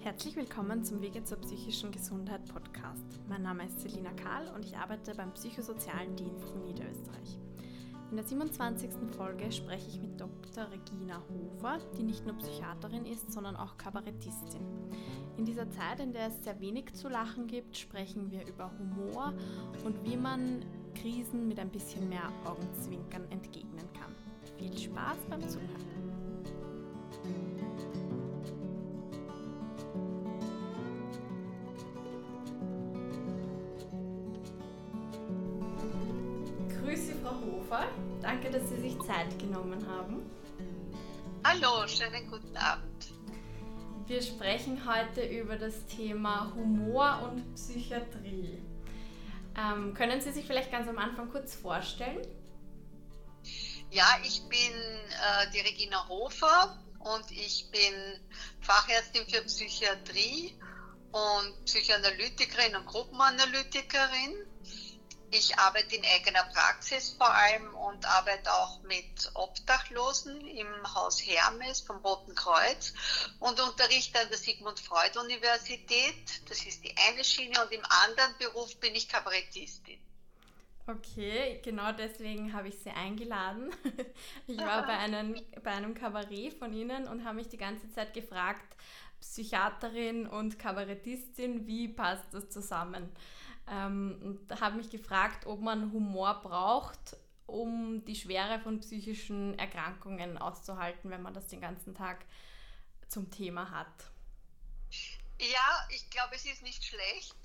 Herzlich willkommen zum Wege zur psychischen Gesundheit Podcast. Mein Name ist Selina Kahl und ich arbeite beim Psychosozialen Dienst in Niederösterreich. In der 27. Folge spreche ich mit Dr. Regina Hofer, die nicht nur Psychiaterin ist, sondern auch Kabarettistin. In dieser Zeit, in der es sehr wenig zu lachen gibt, sprechen wir über Humor und wie man Krisen mit ein bisschen mehr Augenzwinkern entgegnen kann. Viel Spaß beim Zuhören! Hofer. Danke, dass Sie sich Zeit genommen haben. Hallo, schönen guten Abend. Wir sprechen heute über das Thema Humor und Psychiatrie. Ähm, können Sie sich vielleicht ganz am Anfang kurz vorstellen? Ja, ich bin äh, die Regina Hofer und ich bin Fachärztin für Psychiatrie und Psychoanalytikerin und Gruppenanalytikerin ich arbeite in eigener Praxis vor allem und arbeite auch mit Obdachlosen im Haus Hermes vom Roten Kreuz und unterrichte an der Sigmund Freud Universität. Das ist die eine Schiene und im anderen Beruf bin ich Kabarettistin. Okay, genau deswegen habe ich Sie eingeladen. Ich war bei einem, bei einem Kabarett von Ihnen und habe mich die ganze Zeit gefragt, Psychiaterin und Kabarettistin, wie passt das zusammen? Ähm, und habe mich gefragt, ob man Humor braucht, um die Schwere von psychischen Erkrankungen auszuhalten, wenn man das den ganzen Tag zum Thema hat. Ja, ich glaube, es ist nicht schlecht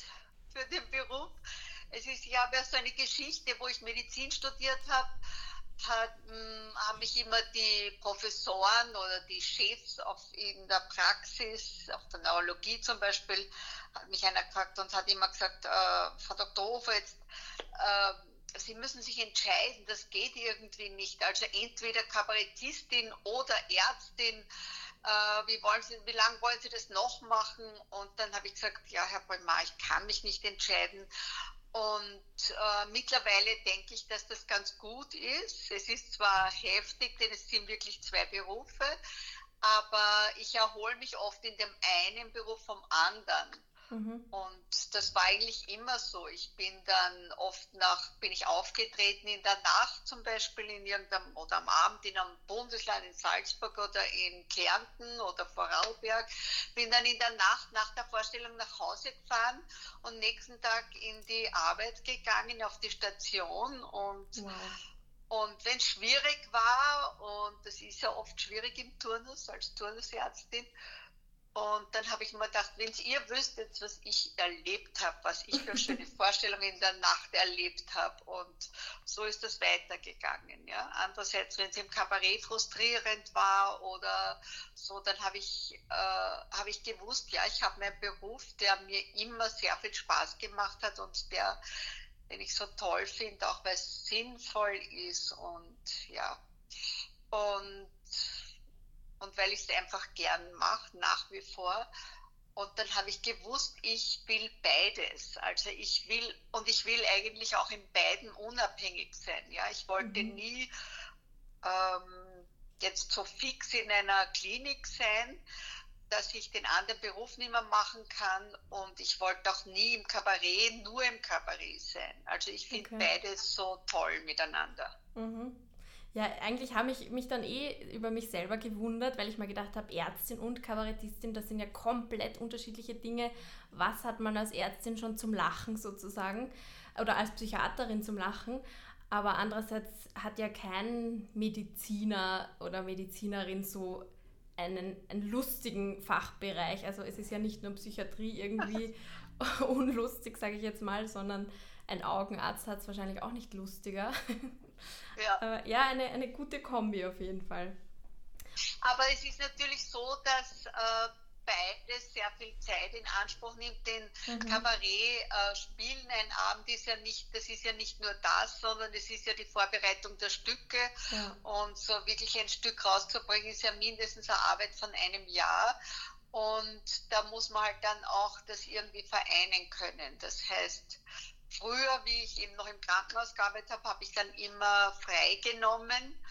für den Beruf. Es ist, ich habe ja so eine Geschichte, wo ich Medizin studiert habe, hat, hm, haben mich immer die Professoren oder die Chefs auf, in der Praxis, auf der Neurologie zum Beispiel, hat mich einer gefragt und hat immer gesagt, äh, Frau Dr. Hofer, jetzt, äh, Sie müssen sich entscheiden, das geht irgendwie nicht. Also entweder Kabarettistin oder Ärztin, äh, wie, wollen Sie, wie lange wollen Sie das noch machen? Und dann habe ich gesagt, ja, Herr Bäumer, ich kann mich nicht entscheiden. Und äh, mittlerweile denke ich, dass das ganz gut ist. Es ist zwar heftig, denn es sind wirklich zwei Berufe, aber ich erhole mich oft in dem einen Beruf vom anderen. Mhm. Und das war eigentlich immer so. Ich bin dann oft nach, bin ich aufgetreten in der Nacht zum Beispiel in irgendeinem oder am Abend in einem Bundesland in Salzburg oder in Kärnten oder Vorarlberg, bin dann in der Nacht nach der Vorstellung nach Hause gefahren und nächsten Tag in die Arbeit gegangen auf die Station und wow. Und wenn es schwierig war, und das ist ja oft schwierig im Turnus als Turnusärztin, und dann habe ich mir gedacht, wenn ihr wüsstet, was ich erlebt habe, was ich für schöne Vorstellungen in der Nacht erlebt habe. Und so ist das weitergegangen. Ja. Andererseits, wenn es im Kabarett frustrierend war oder so, dann habe ich, äh, hab ich gewusst, ja, ich habe meinen Beruf, der mir immer sehr viel Spaß gemacht hat und der, den ich so toll finde, auch weil es sinnvoll ist und ja. Und und weil ich es einfach gern mache, nach wie vor. Und dann habe ich gewusst, ich will beides. Also ich will, und ich will eigentlich auch in beiden unabhängig sein. Ja, ich wollte mhm. nie ähm, jetzt so fix in einer Klinik sein, dass ich den anderen Beruf nicht mehr machen kann. Und ich wollte auch nie im Kabarett, nur im Kabarett sein. Also ich finde okay. beides so toll miteinander. Mhm. Ja, eigentlich habe ich mich dann eh über mich selber gewundert, weil ich mir gedacht habe, Ärztin und Kabarettistin, das sind ja komplett unterschiedliche Dinge. Was hat man als Ärztin schon zum Lachen sozusagen oder als Psychiaterin zum Lachen? Aber andererseits hat ja kein Mediziner oder Medizinerin so einen, einen lustigen Fachbereich. Also es ist ja nicht nur Psychiatrie irgendwie unlustig, sage ich jetzt mal, sondern ein Augenarzt hat es wahrscheinlich auch nicht lustiger. Ja, Aber ja eine, eine gute Kombi auf jeden Fall. Aber es ist natürlich so, dass äh, beides sehr viel Zeit in Anspruch nimmt, denn mhm. Kabarett äh, spielen ein Abend ist ja nicht, das ist ja nicht nur das, sondern es ist ja die Vorbereitung der Stücke ja. und so wirklich ein Stück rauszubringen ist ja mindestens eine Arbeit von einem Jahr und da muss man halt dann auch das irgendwie vereinen können. Das heißt, früher, wie ich eben noch im Krankenhaus gearbeitet habe, habe ich dann immer freigenommen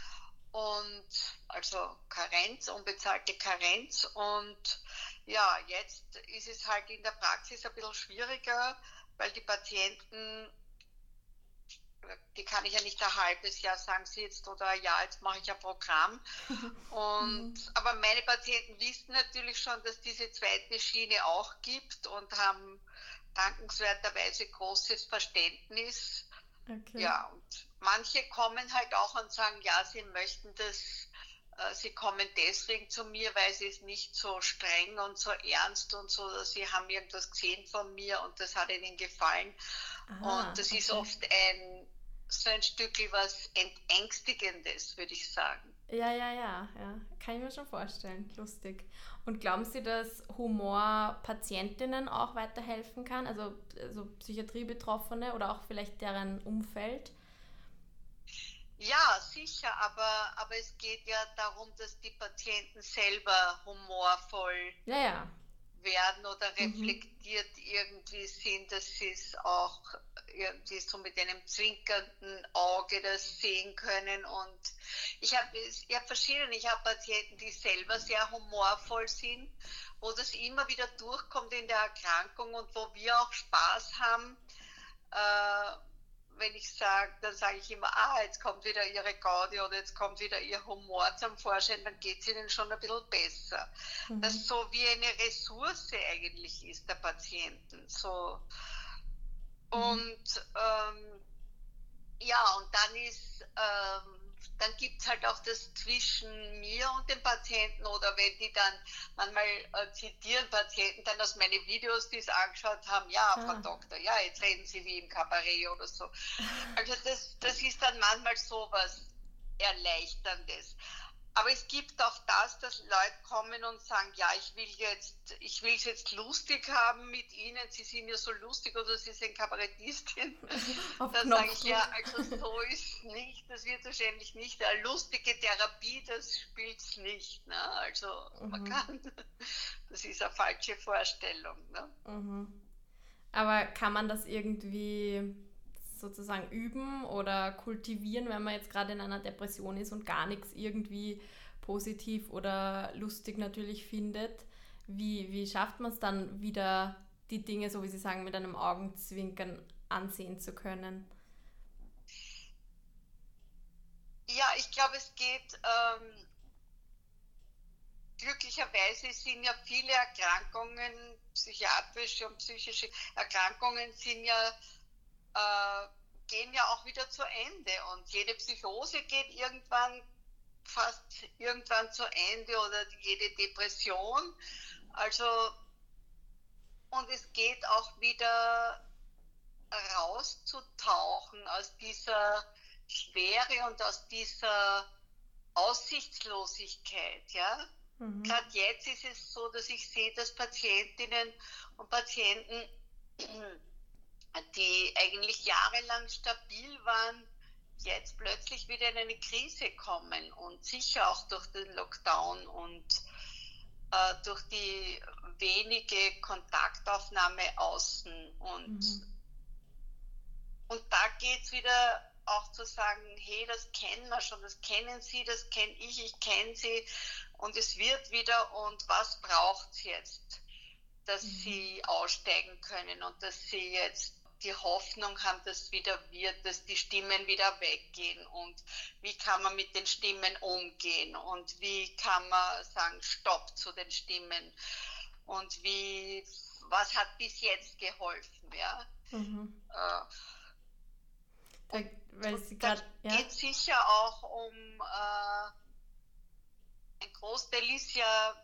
und also Karenz, unbezahlte Karenz und ja, jetzt ist es halt in der Praxis ein bisschen schwieriger, weil die Patienten die kann ich ja nicht ein halbes Jahr sagen, sie jetzt oder ein Jahr, jetzt mache ich ein Programm. Und, mhm. aber meine Patienten wissen natürlich schon, dass diese zweite Schiene auch gibt und haben dankenswerterweise großes Verständnis. Okay. Ja, und manche kommen halt auch und sagen, ja, sie möchten das, äh, sie kommen deswegen zu mir, weil sie es nicht so streng und so ernst und so, sie haben irgendwas gesehen von mir und das hat ihnen gefallen. Aha, und das okay. ist oft ein so ein Stück was Entängstigendes, würde ich sagen. Ja, ja, ja, ja. Kann ich mir schon vorstellen. Lustig. Und glauben Sie, dass Humor Patientinnen auch weiterhelfen kann? Also, also Psychiatriebetroffene oder auch vielleicht deren Umfeld? Ja, sicher, aber, aber es geht ja darum, dass die Patienten selber humorvoll ja, ja werden oder mhm. reflektiert mhm. irgendwie sind, dass sie es auch irgendwie so mit einem zwinkernden Auge das sehen können. Und ich habe ich hab verschiedene, ich habe Patienten, die selber sehr humorvoll sind, wo das immer wieder durchkommt in der Erkrankung und wo wir auch Spaß haben. Äh, wenn ich sage, dann sage ich immer, ah, jetzt kommt wieder ihre Gaudi oder jetzt kommt wieder ihr Humor zum Vorschein, dann geht es ihnen schon ein bisschen besser. Mhm. Das so wie eine Ressource eigentlich ist der Patienten. So. Mhm. Und ähm, ja, und dann ist ähm, dann gibt es halt auch das zwischen mir und dem Patienten oder wenn die dann manchmal äh, zitieren Patienten dann aus meinen Videos, die es angeschaut haben, ja, Frau ah. Doktor, ja, jetzt reden Sie wie im Kabarett oder so. Also das, das ist dann manchmal so was Erleichterndes. Aber es gibt auch das, dass Leute kommen und sagen, ja, ich will jetzt, ich will es jetzt lustig haben mit Ihnen, Sie sind ja so lustig oder Sie sind Kabarettistin. Auf da sage ich, ja, also so ist nicht, das wird wahrscheinlich nicht. Eine lustige Therapie, das spielt es nicht. Ne? Also mhm. man kann, das ist eine falsche Vorstellung. Ne? Mhm. Aber kann man das irgendwie sozusagen üben oder kultivieren, wenn man jetzt gerade in einer Depression ist und gar nichts irgendwie positiv oder lustig natürlich findet. Wie, wie schafft man es dann wieder, die Dinge, so wie Sie sagen, mit einem Augenzwinkern ansehen zu können? Ja, ich glaube, es geht. Ähm, glücklicherweise sind ja viele Erkrankungen, psychiatrische und psychische Erkrankungen, sind ja äh, gehen ja auch wieder zu Ende. Und jede Psychose geht irgendwann fast irgendwann zu Ende oder jede Depression. Also, und es geht auch wieder rauszutauchen aus dieser Schwere und aus dieser Aussichtslosigkeit, ja. Mhm. Gerade jetzt ist es so, dass ich sehe, dass Patientinnen und Patienten die eigentlich jahrelang stabil waren, jetzt plötzlich wieder in eine Krise kommen und sicher auch durch den Lockdown und äh, durch die wenige Kontaktaufnahme außen. Und, mhm. und da geht es wieder auch zu sagen, hey, das kennen wir schon, das kennen Sie, das kenne ich, ich kenne Sie und es wird wieder und was braucht es jetzt, dass mhm. Sie aussteigen können und dass Sie jetzt die Hoffnung haben, dass wieder wird, dass die Stimmen wieder weggehen und wie kann man mit den Stimmen umgehen und wie kann man sagen Stopp zu den Stimmen und wie was hat bis jetzt geholfen, ja. Mhm. Äh, da, weil Sie grad, ja. geht sicher auch um äh, ein Großteil ist ja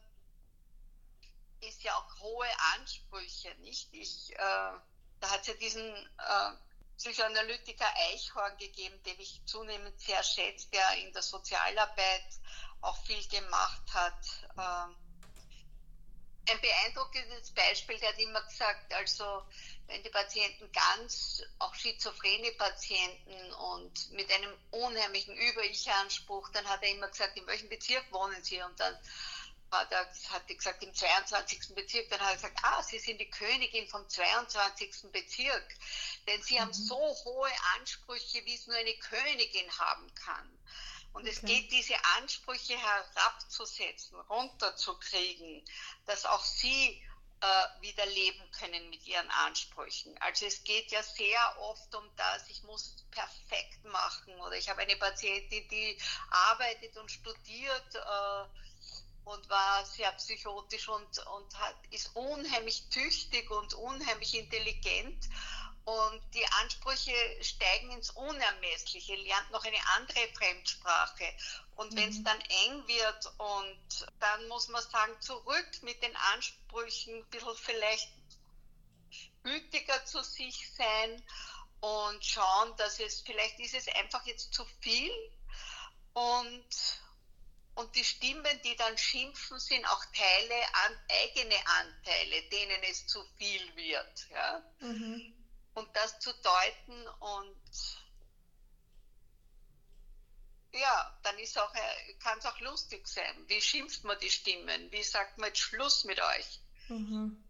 ist ja auch hohe Ansprüche, nicht? Ich äh, da hat es ja diesen äh, Psychoanalytiker Eichhorn gegeben, den ich zunehmend sehr schätze, der in der Sozialarbeit auch viel gemacht hat. Äh, ein beeindruckendes Beispiel, der hat immer gesagt, also wenn die Patienten ganz, auch schizophrene Patienten und mit einem unheimlichen Über-Ich-Anspruch, dann hat er immer gesagt, in welchem Bezirk wohnen sie? Und dann hat er hat gesagt, im 22. Bezirk, dann hat er gesagt, ah, Sie sind die Königin vom 22. Bezirk. Denn Sie mhm. haben so hohe Ansprüche, wie es nur eine Königin haben kann. Und okay. es geht, diese Ansprüche herabzusetzen, runterzukriegen, dass auch Sie äh, wieder leben können mit ihren Ansprüchen. Also es geht ja sehr oft um das, ich muss perfekt machen oder ich habe eine Patientin, die arbeitet und studiert äh, und war sehr psychotisch und, und hat, ist unheimlich tüchtig und unheimlich intelligent. Und die Ansprüche steigen ins Unermessliche, lernt noch eine andere Fremdsprache. Und mhm. wenn es dann eng wird und dann muss man sagen, zurück mit den Ansprüchen, ein bisschen vielleicht gütiger zu sich sein und schauen, dass es vielleicht ist es einfach jetzt zu viel und und die Stimmen, die dann schimpfen, sind auch Teile, an, eigene Anteile, denen es zu viel wird. Ja? Mhm. Und das zu deuten und ja, dann kann es auch lustig sein. Wie schimpft man die Stimmen? Wie sagt man jetzt Schluss mit euch? Mhm.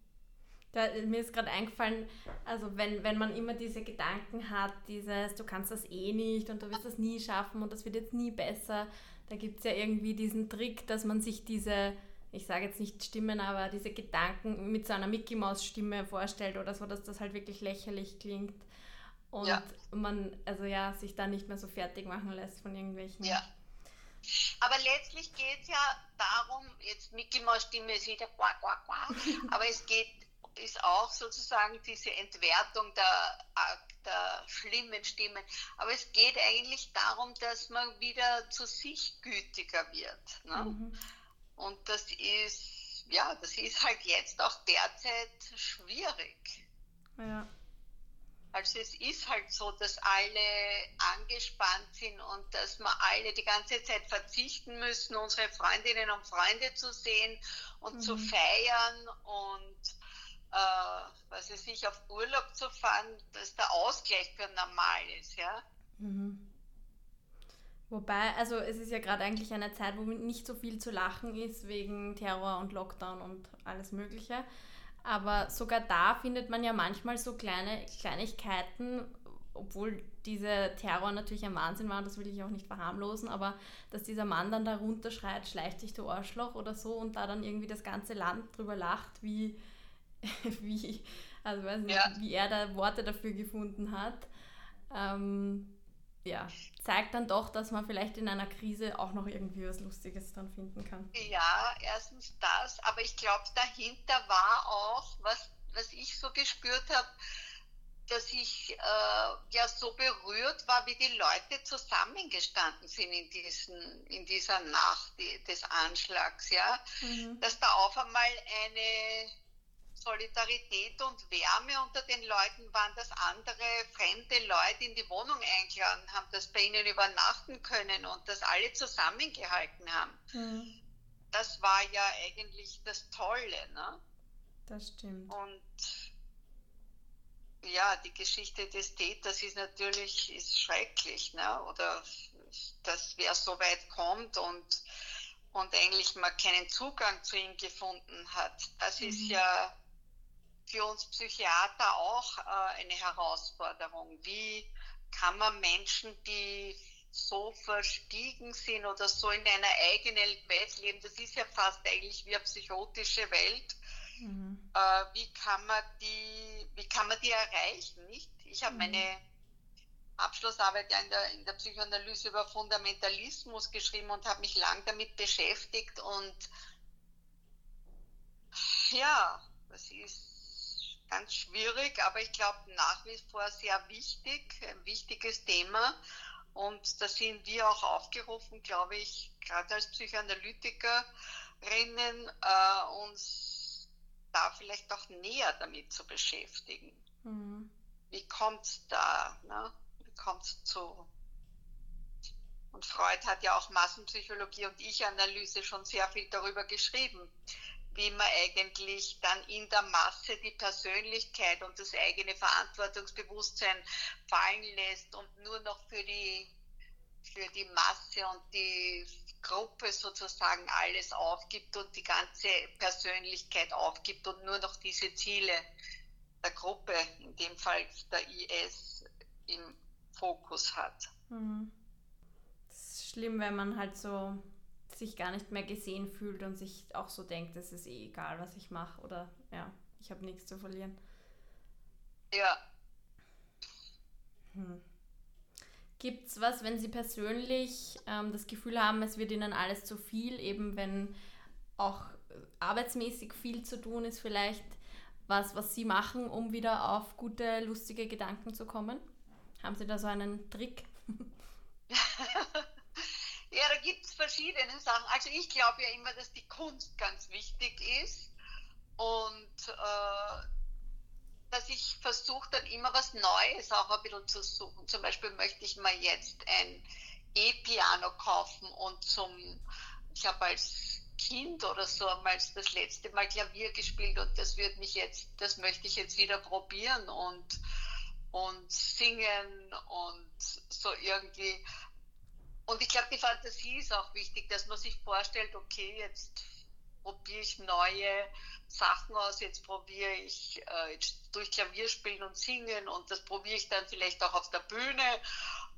Da, mir ist gerade eingefallen, also wenn, wenn man immer diese Gedanken hat, dieses, du kannst das eh nicht und du wirst das nie schaffen und das wird jetzt nie besser, da gibt es ja irgendwie diesen Trick, dass man sich diese, ich sage jetzt nicht Stimmen, aber diese Gedanken mit so einer Mickey Maus Stimme vorstellt oder so, dass das halt wirklich lächerlich klingt und ja. man also ja sich da nicht mehr so fertig machen lässt von irgendwelchen. Ja. Aber letztlich geht es ja darum, jetzt Mickey Maus Stimme ist wieder quack, quack, quack, aber es geht ist auch sozusagen diese Entwertung der, der schlimmen Stimmen. Aber es geht eigentlich darum, dass man wieder zu sich gütiger wird. Ne? Mhm. Und das ist, ja, das ist halt jetzt auch derzeit schwierig. Ja. Also es ist halt so, dass alle angespannt sind und dass wir alle die ganze Zeit verzichten müssen, unsere Freundinnen und Freunde zu sehen und mhm. zu feiern und äh, weiß ich, auf Urlaub zu fahren, dass der Ausgleich für normal ist, ja. Mhm. Wobei, also es ist ja gerade eigentlich eine Zeit, wo nicht so viel zu lachen ist wegen Terror und Lockdown und alles Mögliche. Aber sogar da findet man ja manchmal so kleine Kleinigkeiten, obwohl dieser Terror natürlich ein Wahnsinn war, das will ich auch nicht verharmlosen, aber dass dieser Mann dann da runterschreit, schleicht sich der Arschloch oder so und da dann irgendwie das ganze Land drüber lacht, wie, wie, also weiß nicht, ja. wie er da Worte dafür gefunden hat. Ähm, ja, zeigt dann doch, dass man vielleicht in einer Krise auch noch irgendwie was Lustiges dann finden kann. Ja, erstens das, aber ich glaube, dahinter war auch, was, was ich so gespürt habe, dass ich äh, ja so berührt war, wie die Leute zusammengestanden sind in, diesen, in dieser Nacht des Anschlags, ja. Mhm. Dass da auf einmal eine Solidarität und Wärme unter den Leuten waren, dass andere fremde Leute in die Wohnung eingeladen haben, dass bei ihnen übernachten können und dass alle zusammengehalten haben. Mhm. Das war ja eigentlich das Tolle. Ne? Das stimmt. Und ja, die Geschichte des Täters ist natürlich ist schrecklich. Ne? Oder dass wer so weit kommt und, und eigentlich mal keinen Zugang zu ihm gefunden hat. Das mhm. ist ja für uns Psychiater auch äh, eine Herausforderung. Wie kann man Menschen, die so verstiegen sind oder so in einer eigenen Welt leben, das ist ja fast eigentlich wie eine psychotische Welt, mhm. äh, wie, kann man die, wie kann man die erreichen? Nicht? Ich habe mhm. meine Abschlussarbeit in der, in der Psychoanalyse über Fundamentalismus geschrieben und habe mich lang damit beschäftigt und ja, das ist ganz schwierig, aber ich glaube nach wie vor sehr wichtig, ein wichtiges Thema. Und da sind wir auch aufgerufen, glaube ich, gerade als Psychoanalytikerinnen, äh, uns da vielleicht auch näher damit zu beschäftigen. Mhm. Wie kommt es da? Ne? Wie kommt es zu? Und Freud hat ja auch Massenpsychologie und Ich-Analyse schon sehr viel darüber geschrieben wie man eigentlich dann in der Masse die Persönlichkeit und das eigene Verantwortungsbewusstsein fallen lässt und nur noch für die für die Masse und die Gruppe sozusagen alles aufgibt und die ganze Persönlichkeit aufgibt und nur noch diese Ziele der Gruppe, in dem Fall der IS, im Fokus hat. Mhm. Das ist schlimm, wenn man halt so sich gar nicht mehr gesehen fühlt und sich auch so denkt, es ist eh egal, was ich mache oder ja, ich habe nichts zu verlieren. Ja. Hm. Gibt es was, wenn Sie persönlich ähm, das Gefühl haben, es wird Ihnen alles zu viel, eben wenn auch arbeitsmäßig viel zu tun ist, vielleicht was, was Sie machen, um wieder auf gute, lustige Gedanken zu kommen? Haben Sie da so einen Trick? ja, da gibt es verschiedene Sachen. Also ich glaube ja immer, dass die Kunst ganz wichtig ist und äh, dass ich versuche dann immer was Neues auch ein bisschen zu suchen. Zum Beispiel möchte ich mir jetzt ein E-Piano kaufen und zum, ich habe als Kind oder so einmal das letzte Mal Klavier gespielt und das wird mich jetzt, das möchte ich jetzt wieder probieren und, und singen und so irgendwie. Und ich glaube, die Fantasie ist auch wichtig, dass man sich vorstellt, okay, jetzt probiere ich neue Sachen aus, jetzt probiere ich äh, jetzt durch Klavier spielen und singen und das probiere ich dann vielleicht auch auf der Bühne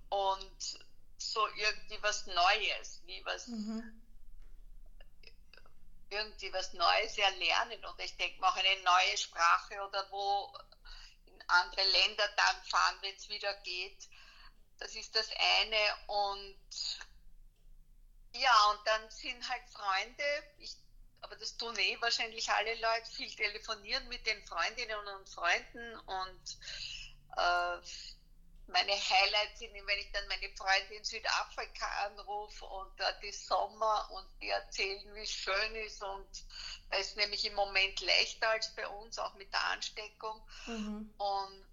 und so irgendwie was Neues, wie was mhm. irgendwie was Neues erlernen und ich denke mal auch eine neue Sprache oder wo in andere Länder dann fahren, wenn es wieder geht. Das ist das eine und ja, und dann sind halt Freunde, ich aber das tun eh wahrscheinlich alle Leute, viel telefonieren mit den Freundinnen und Freunden und äh, meine Highlights sind, wenn ich dann meine Freunde in Südafrika anrufe und dort ist Sommer und die erzählen, wie schön ist und da ist nämlich im Moment leichter als bei uns, auch mit der Ansteckung. Mhm. Und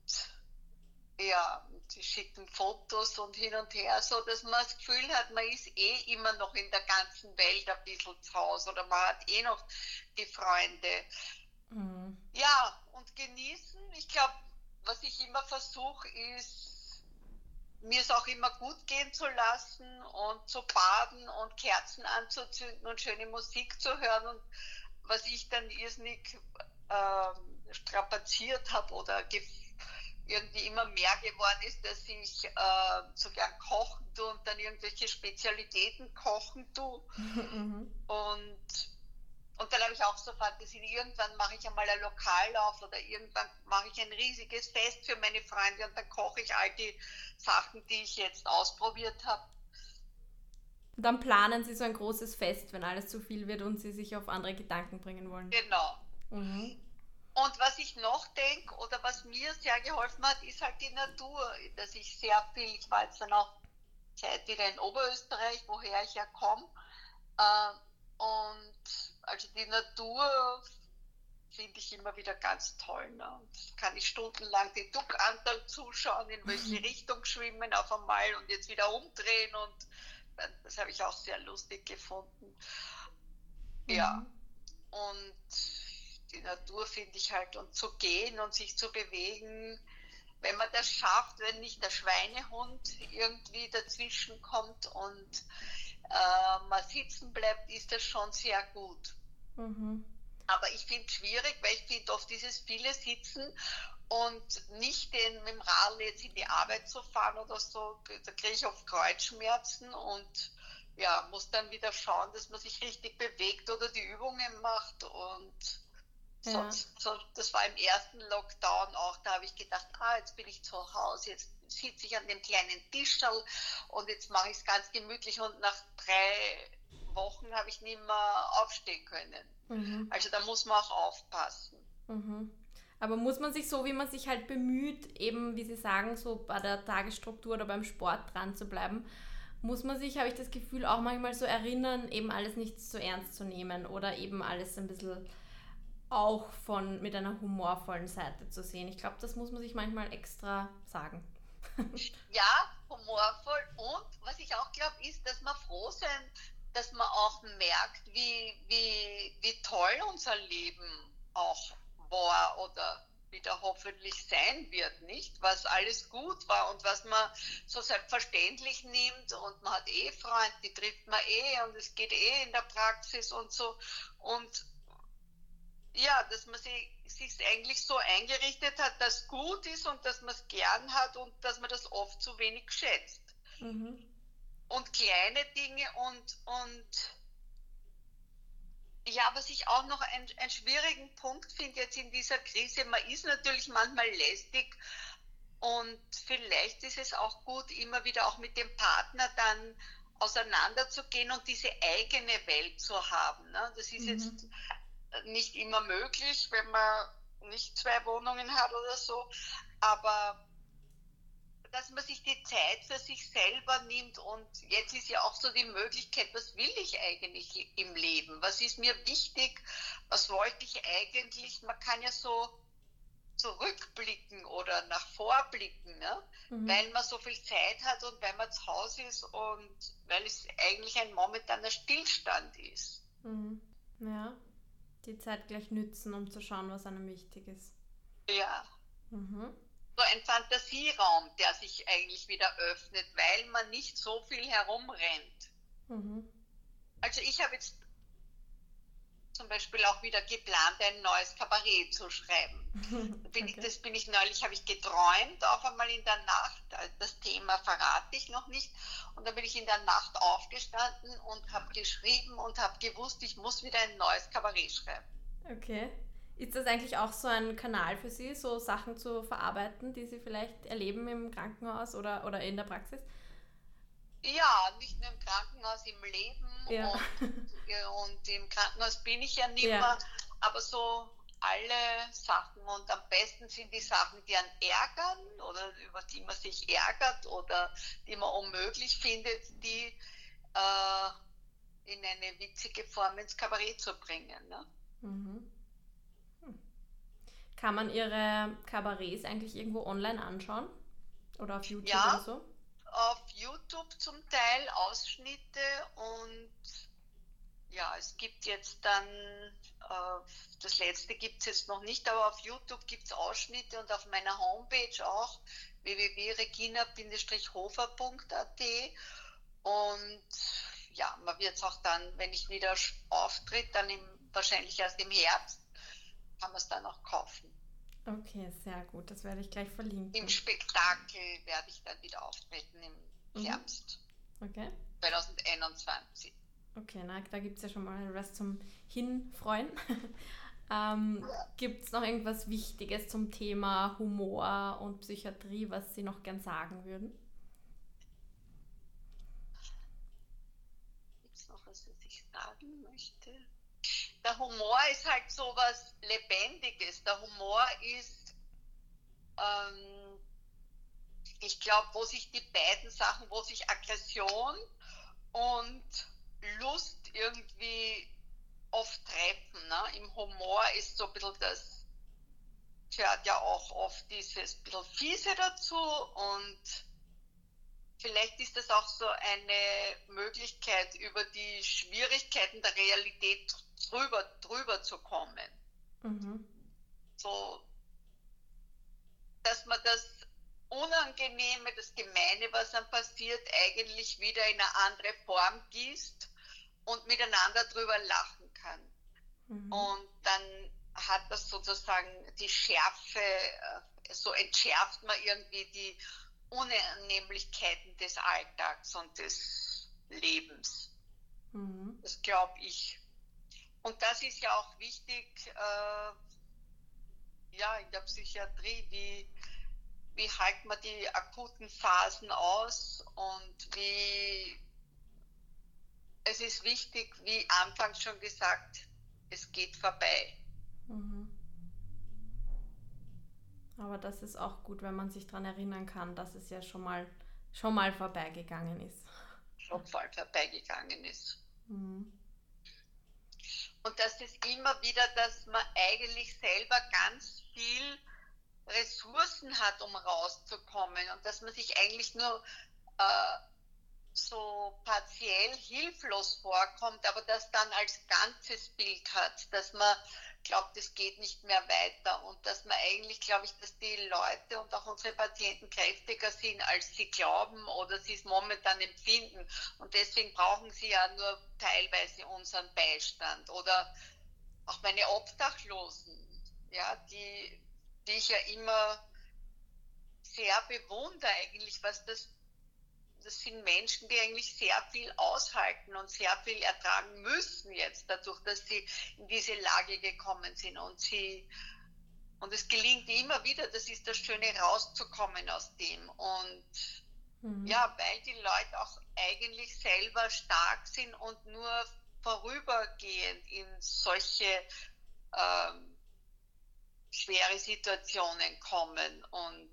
ja, sie schicken Fotos und hin und her, so dass man das Gefühl hat, man ist eh immer noch in der ganzen Welt ein bisschen zu Hause oder man hat eh noch die Freunde. Mhm. Ja, und genießen. Ich glaube, was ich immer versuche, ist, mir es auch immer gut gehen zu lassen und zu baden und Kerzen anzuzünden und schöne Musik zu hören. Und was ich dann irrsinnig äh, strapaziert habe oder gefühlt irgendwie immer mehr geworden ist, dass ich äh, so gern kochen tue und dann irgendwelche Spezialitäten kochen tue. Mhm. Und, und dann habe ich auch so Fantasien, irgendwann mache ich einmal ein Lokallauf oder irgendwann mache ich ein riesiges Fest für meine Freunde und dann koche ich all die Sachen, die ich jetzt ausprobiert habe. Dann planen Sie so ein großes Fest, wenn alles zu viel wird und Sie sich auf andere Gedanken bringen wollen. Genau. Mhm. Und was ich noch denke oder was mir sehr geholfen hat, ist halt die Natur, dass ich sehr viel, ich war jetzt dann auch Zeit wieder in Oberösterreich, woher ich ja komme. Äh, und also die Natur finde ich immer wieder ganz toll. Ne? kann ich stundenlang die Duckantal zuschauen, in welche mhm. Richtung schwimmen auf einmal und jetzt wieder umdrehen und das habe ich auch sehr lustig gefunden. Ja. Mhm. Und die Natur finde ich halt und zu gehen und sich zu bewegen, wenn man das schafft, wenn nicht der Schweinehund irgendwie dazwischen kommt und äh, man sitzen bleibt, ist das schon sehr gut. Mhm. Aber ich finde es schwierig, weil ich finde oft dieses viele Sitzen und nicht den, mit dem Radl jetzt in die Arbeit zu fahren oder so, da kriege ich oft Kreuzschmerzen und ja, muss dann wieder schauen, dass man sich richtig bewegt oder die Übungen macht und ja. so, das war im ersten Lockdown auch, da habe ich gedacht, ah, jetzt bin ich zu Hause, jetzt sitze ich an dem kleinen Tischl und jetzt mache ich es ganz gemütlich und nach drei Wochen habe ich nicht mehr aufstehen können. Mhm. Also da muss man auch aufpassen. Mhm. Aber muss man sich so, wie man sich halt bemüht, eben, wie Sie sagen, so bei der Tagesstruktur oder beim Sport dran zu bleiben, muss man sich, habe ich das Gefühl, auch manchmal so erinnern, eben alles nicht so ernst zu nehmen oder eben alles ein bisschen auch von mit einer humorvollen Seite zu sehen. Ich glaube, das muss man sich manchmal extra sagen. ja, humorvoll und was ich auch glaube, ist, dass wir froh sind, dass man auch merkt, wie, wie, wie toll unser Leben auch war oder wieder hoffentlich sein wird, nicht? Was alles gut war und was man so selbstverständlich nimmt und man hat eh Freunde, die trifft man eh und es geht eh in der Praxis und so. Und ja, dass man sich, sich eigentlich so eingerichtet hat, dass gut ist und dass man es gern hat und dass man das oft zu wenig schätzt. Mhm. Und kleine Dinge und, und ja, was ich auch noch einen, einen schwierigen Punkt finde jetzt in dieser Krise, man ist natürlich manchmal lästig und vielleicht ist es auch gut, immer wieder auch mit dem Partner dann auseinanderzugehen und diese eigene Welt zu haben. Ne? Das ist mhm. jetzt nicht immer möglich, wenn man nicht zwei Wohnungen hat oder so, aber dass man sich die Zeit für sich selber nimmt und jetzt ist ja auch so die Möglichkeit, was will ich eigentlich im Leben? Was ist mir wichtig? Was wollte ich eigentlich? Man kann ja so zurückblicken oder nach vorblicken, ne? Mhm. weil man so viel Zeit hat und weil man zu Hause ist und weil es eigentlich ein momentaner Stillstand ist. Mhm. Ja, die Zeit gleich nützen, um zu schauen, was einem wichtig ist. Ja. Mhm so ein Fantasieraum, der sich eigentlich wieder öffnet, weil man nicht so viel herumrennt. Mhm. Also ich habe jetzt zum Beispiel auch wieder geplant, ein neues Kabarett zu schreiben. Bin okay. ich, das bin ich neulich, habe ich geträumt, auch einmal in der Nacht. Das Thema verrate ich noch nicht. Und dann bin ich in der Nacht aufgestanden und habe geschrieben und habe gewusst, ich muss wieder ein neues Kabarett schreiben. Okay. Ist das eigentlich auch so ein Kanal für Sie, so Sachen zu verarbeiten, die Sie vielleicht erleben im Krankenhaus oder, oder in der Praxis? Ja, nicht nur im Krankenhaus, im Leben. Ja. Und, und, im Krankenhaus bin ich ja nicht ja. mehr, aber so alle Sachen. Und am besten sind die Sachen, die einen ärgern oder über die man sich ärgert oder die man unmöglich findet, die äh, in eine witzige Form ins Kabarett zu bringen. Ne? Mhm. Kann man Ihre Kabarets eigentlich irgendwo online anschauen? Oder auf YouTube ja, oder so? Auf YouTube zum Teil Ausschnitte und ja, es gibt jetzt dann, äh, das letzte gibt es jetzt noch nicht, aber auf YouTube gibt es Ausschnitte und auf meiner Homepage auch www.regina-hofer.at und ja, man wird es auch dann, wenn ich wieder auftritt, dann im, wahrscheinlich erst im Herbst, kann man es dann auch kaufen. Okay, sehr gut. Das werde ich gleich verlinken. Im Spektakel werde ich dann wieder auftreten im mhm. Herbst. Okay. 2021. Okay, na, da gibt es ja schon mal was zum Hinfreuen. ähm, ja. Gibt es noch irgendwas Wichtiges zum Thema Humor und Psychiatrie, was Sie noch gern sagen würden? Gibt es noch was, was ich sagen möchte? Der Humor ist halt so was Lebendiges. Der Humor ist, ähm, ich glaube, wo sich die beiden Sachen, wo sich Aggression und Lust irgendwie oft treffen. Ne? Im Humor ist so ein bisschen das, gehört ja auch oft dieses bisschen Fiese dazu und vielleicht ist das auch so eine Möglichkeit, über die Schwierigkeiten der Realität drüber, drüber zu kommen. Mhm. So, dass man das Unangenehme, das Gemeine, was dann passiert, eigentlich wieder in eine andere Form gießt und miteinander drüber lachen kann. Mhm. Und dann hat das sozusagen die Schärfe, äh, so entschärft man irgendwie die Unannehmlichkeiten des Alltags und des Lebens. Mhm. Das glaube ich. Und das ist ja auch wichtig, äh, ja, in der Psychiatrie, wie, wie halten wir die akuten Phasen aus und wie, es ist wichtig, wie anfangs schon gesagt, es geht vorbei. Mhm. Aber das ist auch gut, wenn man sich daran erinnern kann, dass es ja schon mal, schon mal vorbeigegangen ist. Schon mal vorbeigegangen ist. Mhm. Und das ist immer wieder, dass man eigentlich selber ganz viel Ressourcen hat, um rauszukommen und dass man sich eigentlich nur äh, so partiell hilflos vorkommt, aber das dann als ganzes Bild hat, dass man glaubt, es geht nicht mehr weiter und dass man eigentlich, glaube ich, dass die Leute und auch unsere Patienten kräftiger sind, als sie glauben oder sie es momentan empfinden. Und deswegen brauchen sie ja nur teilweise unseren Beistand oder auch meine Obdachlosen, ja, die, die ich ja immer sehr bewundere eigentlich, was das das sind Menschen, die eigentlich sehr viel aushalten und sehr viel ertragen müssen jetzt dadurch, dass sie in diese Lage gekommen sind und sie und es gelingt immer wieder, das ist das Schöne, rauszukommen aus dem und mhm. ja, weil die Leute auch eigentlich selber stark sind und nur vorübergehend in solche ähm, schwere Situationen kommen und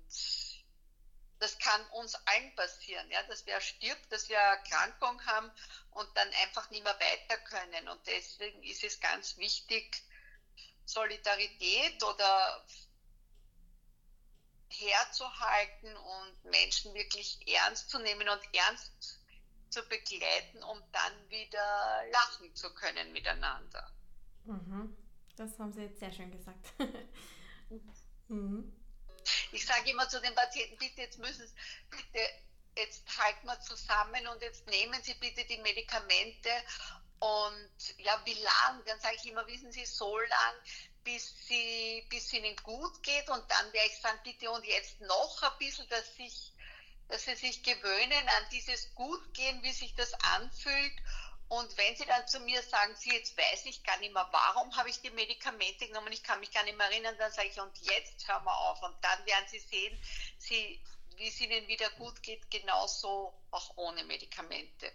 das kann uns allen passieren, ja, dass wer stirbt, dass wir Erkrankung haben und dann einfach nicht mehr weiter können. Und deswegen ist es ganz wichtig, Solidarität oder herzuhalten und Menschen wirklich ernst zu nehmen und ernst zu begleiten, um dann wieder lachen zu können miteinander. Mhm. Das haben Sie jetzt sehr schön gesagt. mhm. Ich sage immer zu den Patienten, bitte jetzt müssen Sie, bitte jetzt halten wir zusammen und jetzt nehmen Sie bitte die Medikamente und ja, wie lang? Dann sage ich immer, wissen Sie, so lang, bis, sie, bis Ihnen gut geht und dann werde ich sagen, bitte und jetzt noch ein bisschen, dass, sich, dass Sie sich gewöhnen an dieses Gutgehen, wie sich das anfühlt und wenn sie dann zu mir sagen, sie, jetzt weiß ich gar nicht mehr, warum habe ich die Medikamente genommen, ich kann mich gar nicht mehr erinnern, dann sage ich, und jetzt hören wir auf. Und dann werden sie sehen, sie, wie es ihnen wieder gut geht, genauso auch ohne Medikamente.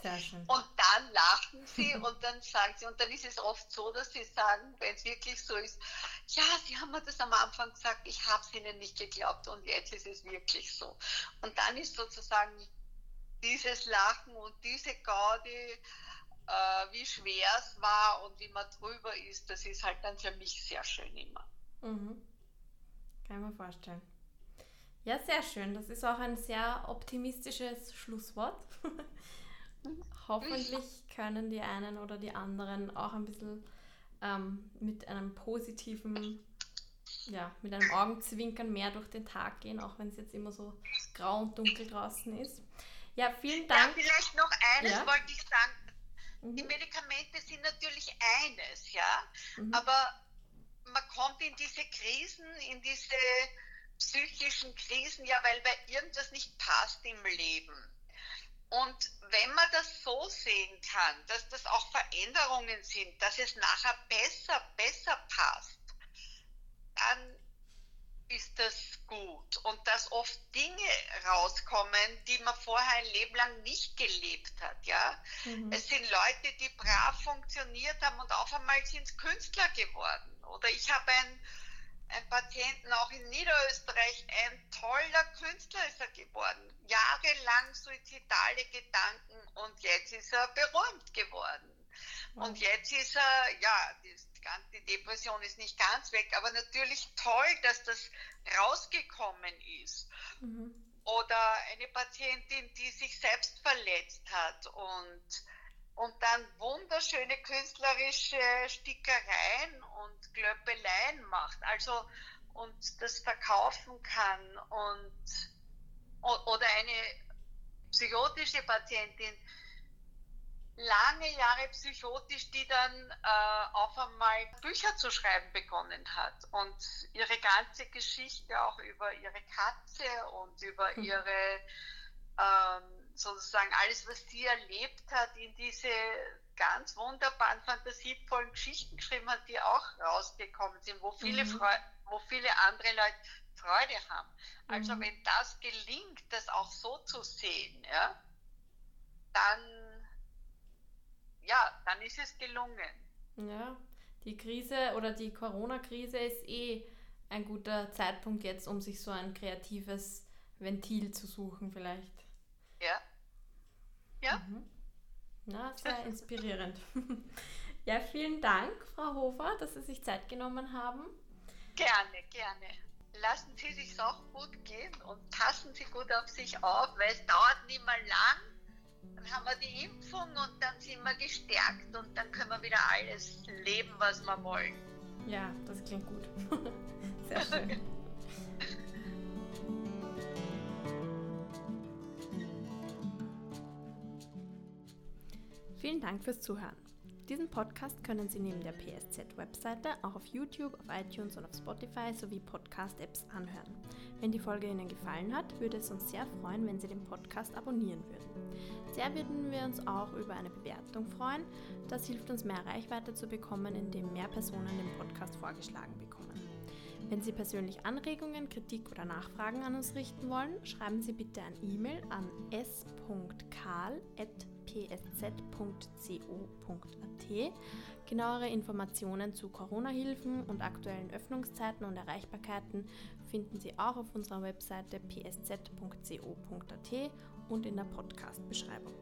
Sehr schön. Und dann lachen sie und dann sagen sie, und dann ist es oft so, dass sie sagen, wenn es wirklich so ist, ja, sie haben mir das am Anfang gesagt, ich habe es ihnen nicht geglaubt und jetzt ist es wirklich so. Und dann ist sozusagen dieses Lachen und diese Gaudi, äh, wie schwer es war und wie man drüber ist, das ist halt dann für mich sehr schön immer. Mhm. Kann ich mir vorstellen. Ja, sehr schön. Das ist auch ein sehr optimistisches Schlusswort. Hoffentlich können die einen oder die anderen auch ein bisschen ähm, mit einem positiven, ja, mit einem Augenzwinkern mehr durch den Tag gehen, auch wenn es jetzt immer so grau und dunkel draußen ist. Ja, vielen Dank. Ja, vielleicht noch eines ja? wollte ich sagen. Mhm. Die Medikamente sind natürlich eines, ja, mhm. aber man kommt in diese Krisen, in diese psychischen Krisen, ja, weil bei irgendwas nicht passt im Leben. Und wenn man das so sehen kann, dass das auch Veränderungen sind, dass es nachher besser, besser passt, dann ist das gut und dass oft Dinge rauskommen, die man vorher ein Leben lang nicht gelebt hat. Ja? Mhm. Es sind Leute, die brav funktioniert haben und auf einmal sind es Künstler geworden. Oder ich habe einen, einen Patienten auch in Niederösterreich, ein toller Künstler ist er geworden. Jahrelang suizidale Gedanken und jetzt ist er berühmt geworden. Und jetzt ist er, ja, die Depression ist nicht ganz weg, aber natürlich toll, dass das rausgekommen ist. Mhm. Oder eine Patientin, die sich selbst verletzt hat und, und dann wunderschöne künstlerische Stickereien und Glöppeleien macht. Also und das verkaufen kann und oder eine psychotische Patientin, lange Jahre psychotisch, die dann äh, auf einmal Bücher zu schreiben begonnen hat und ihre ganze Geschichte auch über ihre Katze und über mhm. ihre ähm, sozusagen alles, was sie erlebt hat, in diese ganz wunderbaren, fantasievollen Geschichten geschrieben hat, die auch rausgekommen sind, wo viele, mhm. wo viele andere Leute Freude haben. Also mhm. wenn das gelingt, das auch so zu sehen, ja, dann ja, dann ist es gelungen. Ja, die Krise oder die Corona-Krise ist eh ein guter Zeitpunkt jetzt, um sich so ein kreatives Ventil zu suchen vielleicht. Ja. Ja. Mhm. Na, sehr inspirierend. ja, vielen Dank, Frau Hofer, dass Sie sich Zeit genommen haben. Gerne, gerne. Lassen Sie sich auch gut gehen und passen Sie gut auf sich auf, weil es dauert nicht mal lang dann haben wir die Impfung und dann sind wir gestärkt und dann können wir wieder alles leben, was wir wollen. Ja, das klingt gut. Sehr schön. Vielen Dank fürs Zuhören. Diesen Podcast können Sie neben der PSZ-Webseite auch auf YouTube, auf iTunes und auf Spotify sowie Podcast-Apps anhören. Wenn die Folge Ihnen gefallen hat, würde es uns sehr freuen, wenn Sie den Podcast abonnieren würden. Sehr würden wir uns auch über eine Bewertung freuen. Das hilft uns mehr Reichweite zu bekommen, indem mehr Personen den Podcast vorgeschlagen bekommen. Wenn Sie persönlich Anregungen, Kritik oder Nachfragen an uns richten wollen, schreiben Sie bitte ein E-Mail an s.karl.de psz.co.at. Genauere Informationen zu Corona-Hilfen und aktuellen Öffnungszeiten und Erreichbarkeiten finden Sie auch auf unserer Webseite psz.co.at und in der Podcast-Beschreibung.